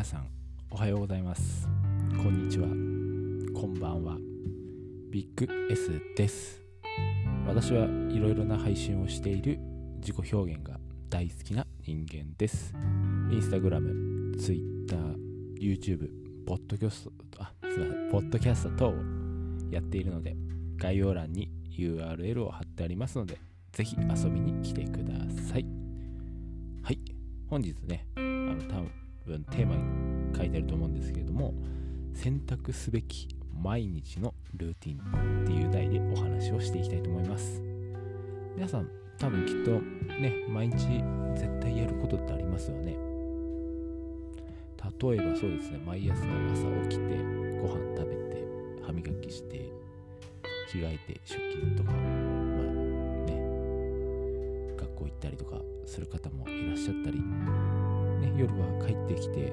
皆さんおはようございます。こんにちは。こんばんは。ビッグ S です。私はいろいろな配信をしている自己表現が大好きな人間です。インスタグラム、ツイッター、YouTube、ポッドキャストあすいません。ポッドキャスト等をやっているので概要欄に URL を貼ってありますのでぜひ遊びに来てください。はい。本日ねあの多分テーマに書いてあると思うんですけれども選択すべき毎日のルーティンっていう題でお話をしていきたいと思います。皆さん多分きっとね毎日絶対やることってありますよね。例えばそうですね毎朝朝起きてご飯食べて歯磨きして着替えて出勤とかまあね学校行ったりとかする方もいらっしゃったりね、夜は帰ってきて、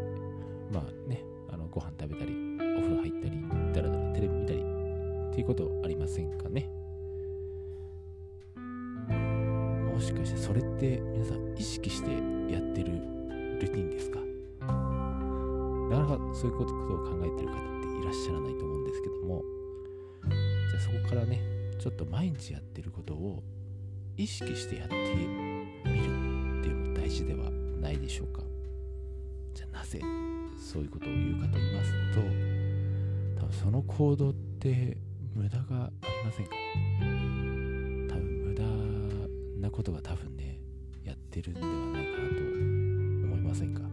まあね、あのご飯食べたり、お風呂入ったり、だらだらテレビ見たりっていうことありませんかね。もしかしてそれって皆さん意識してやってるルーティンですか？なかなかそういうことを考えてる方っていらっしゃらないと思うんですけども、じゃあそこからね、ちょっと毎日やってることを意識してやってみるっていうのも大事ではないでしょうか。じゃあなぜそういうことを言うかと言いますと多分その行動って無駄がありませんかね。多分無駄なことが多分ねやってるんではないかなと思いませんか、ね、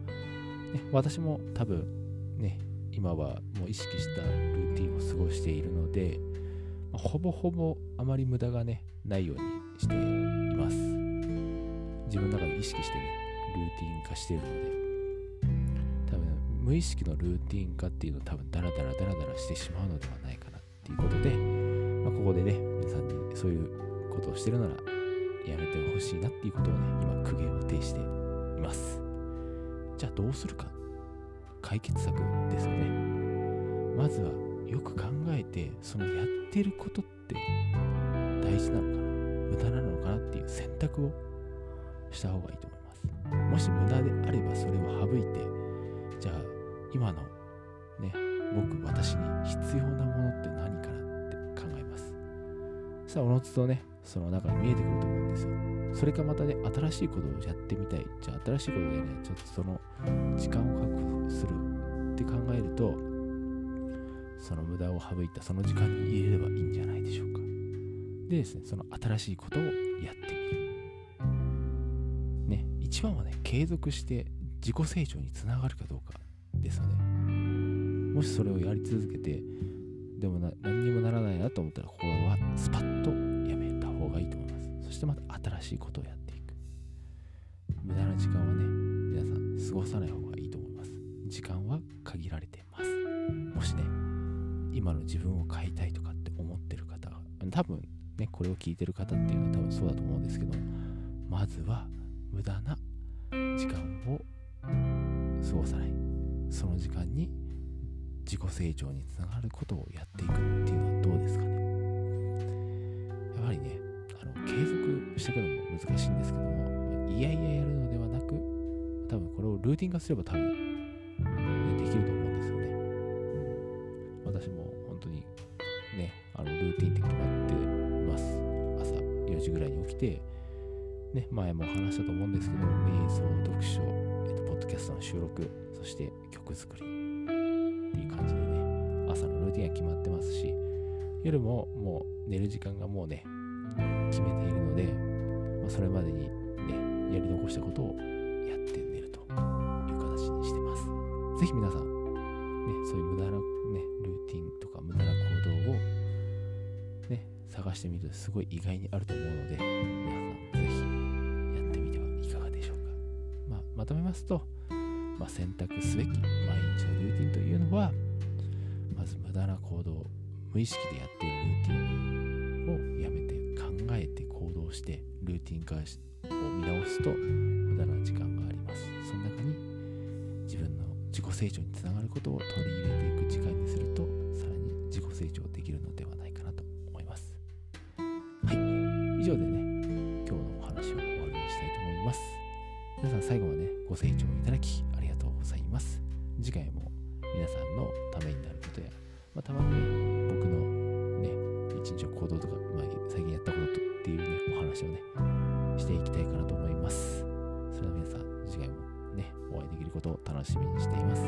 私も多分ね今はもう意識したルーティンを過ごしているので、ま、ほぼほぼあまり無駄がねないようにしています。自分の中で意識してねルーティン化しているので。無意識のルーティン化っていうのを多分ダラダラダラダラしてしまうのではないかなっていうことで、まあ、ここでね皆さんにそういうことをしてるならやめてほしいなっていうことをね今苦言を呈しています。じゃあどうするか。解決策ですよね。まずはよく考えてそのやってることって大事なのかな。無駄なのかなっていう選択をした方がいいと思います。もし無駄であればそれを省いてじゃあ今のね僕私に必要なものって何かなって考えます。そしたらおのずとねその中に見えてくると思うんですよ。それかまたね新しいことをやってみたい。じゃあ新しいことでねちょっとその時間を確保するって考えるとその無駄を省いたその時間に入れればいいんじゃないでしょうか。でですねその新しいことをやってみる。ね一番はね継続して自己成長につながるかどうか。ですよね。もしそれをやり続けてでも何にもならないなと思ったらここはスパッとやめた方がいいと思います。そしてまた新しいことをやっていく。無駄な時間はね皆さん過ごさない方がいいと思います。時間は限られてます。もしね今の自分を変えたいとかって思ってる方多分ねこれを聞いてる方っていうのは多分そうだと思うんですけどまずは無駄な自己成長につながることをやっていくっていうのはどうですかね？やはりねあの継続していくのも難しいんですけどもいやいややるのではなく多分これをルーティン化すれば多分、ね、できると思うんですよね、私も本当にねあのルーティンって決まってます。朝4時ぐらいに起きてね、前も話したと思うんですけど、瞑想、読書、えっと、ポッドキャストの収録、そして曲作り。っていう感じでね、朝のルーティンが決まってますし、夜ももう寝る時間がもうね、決めているので、まあ、それまでにね、やり残したことをやって寝るという形にしてます。ぜひ皆さん、ね、そういう無駄な、ね、ルーティンとか無駄な行動をね、探してみるとすごい意外にあると思うので、皆さんぜひまとめますと、まあ、選択すべき毎日のルーティンというのはまず無駄な行動無意識でやっているルーティンをやめて考えて行動してルーティン化を見直すと無駄な時間があります。その中に自分の自己成長につながることを取り入れていく時間にするとさらに自己成長できるのではないかなと思います。はい。以上でね今日のお話を終わりにしたいと思います。皆さん最後まで、ご清聴いただき次回も皆さんのためになることや、まあ、たまにね、僕のね、一日の行動とか、まあ、最近やったことっていうね、お話をね、していきたいかなと思います。それでは皆さん、次回もね、お会いできることを楽しみにしています。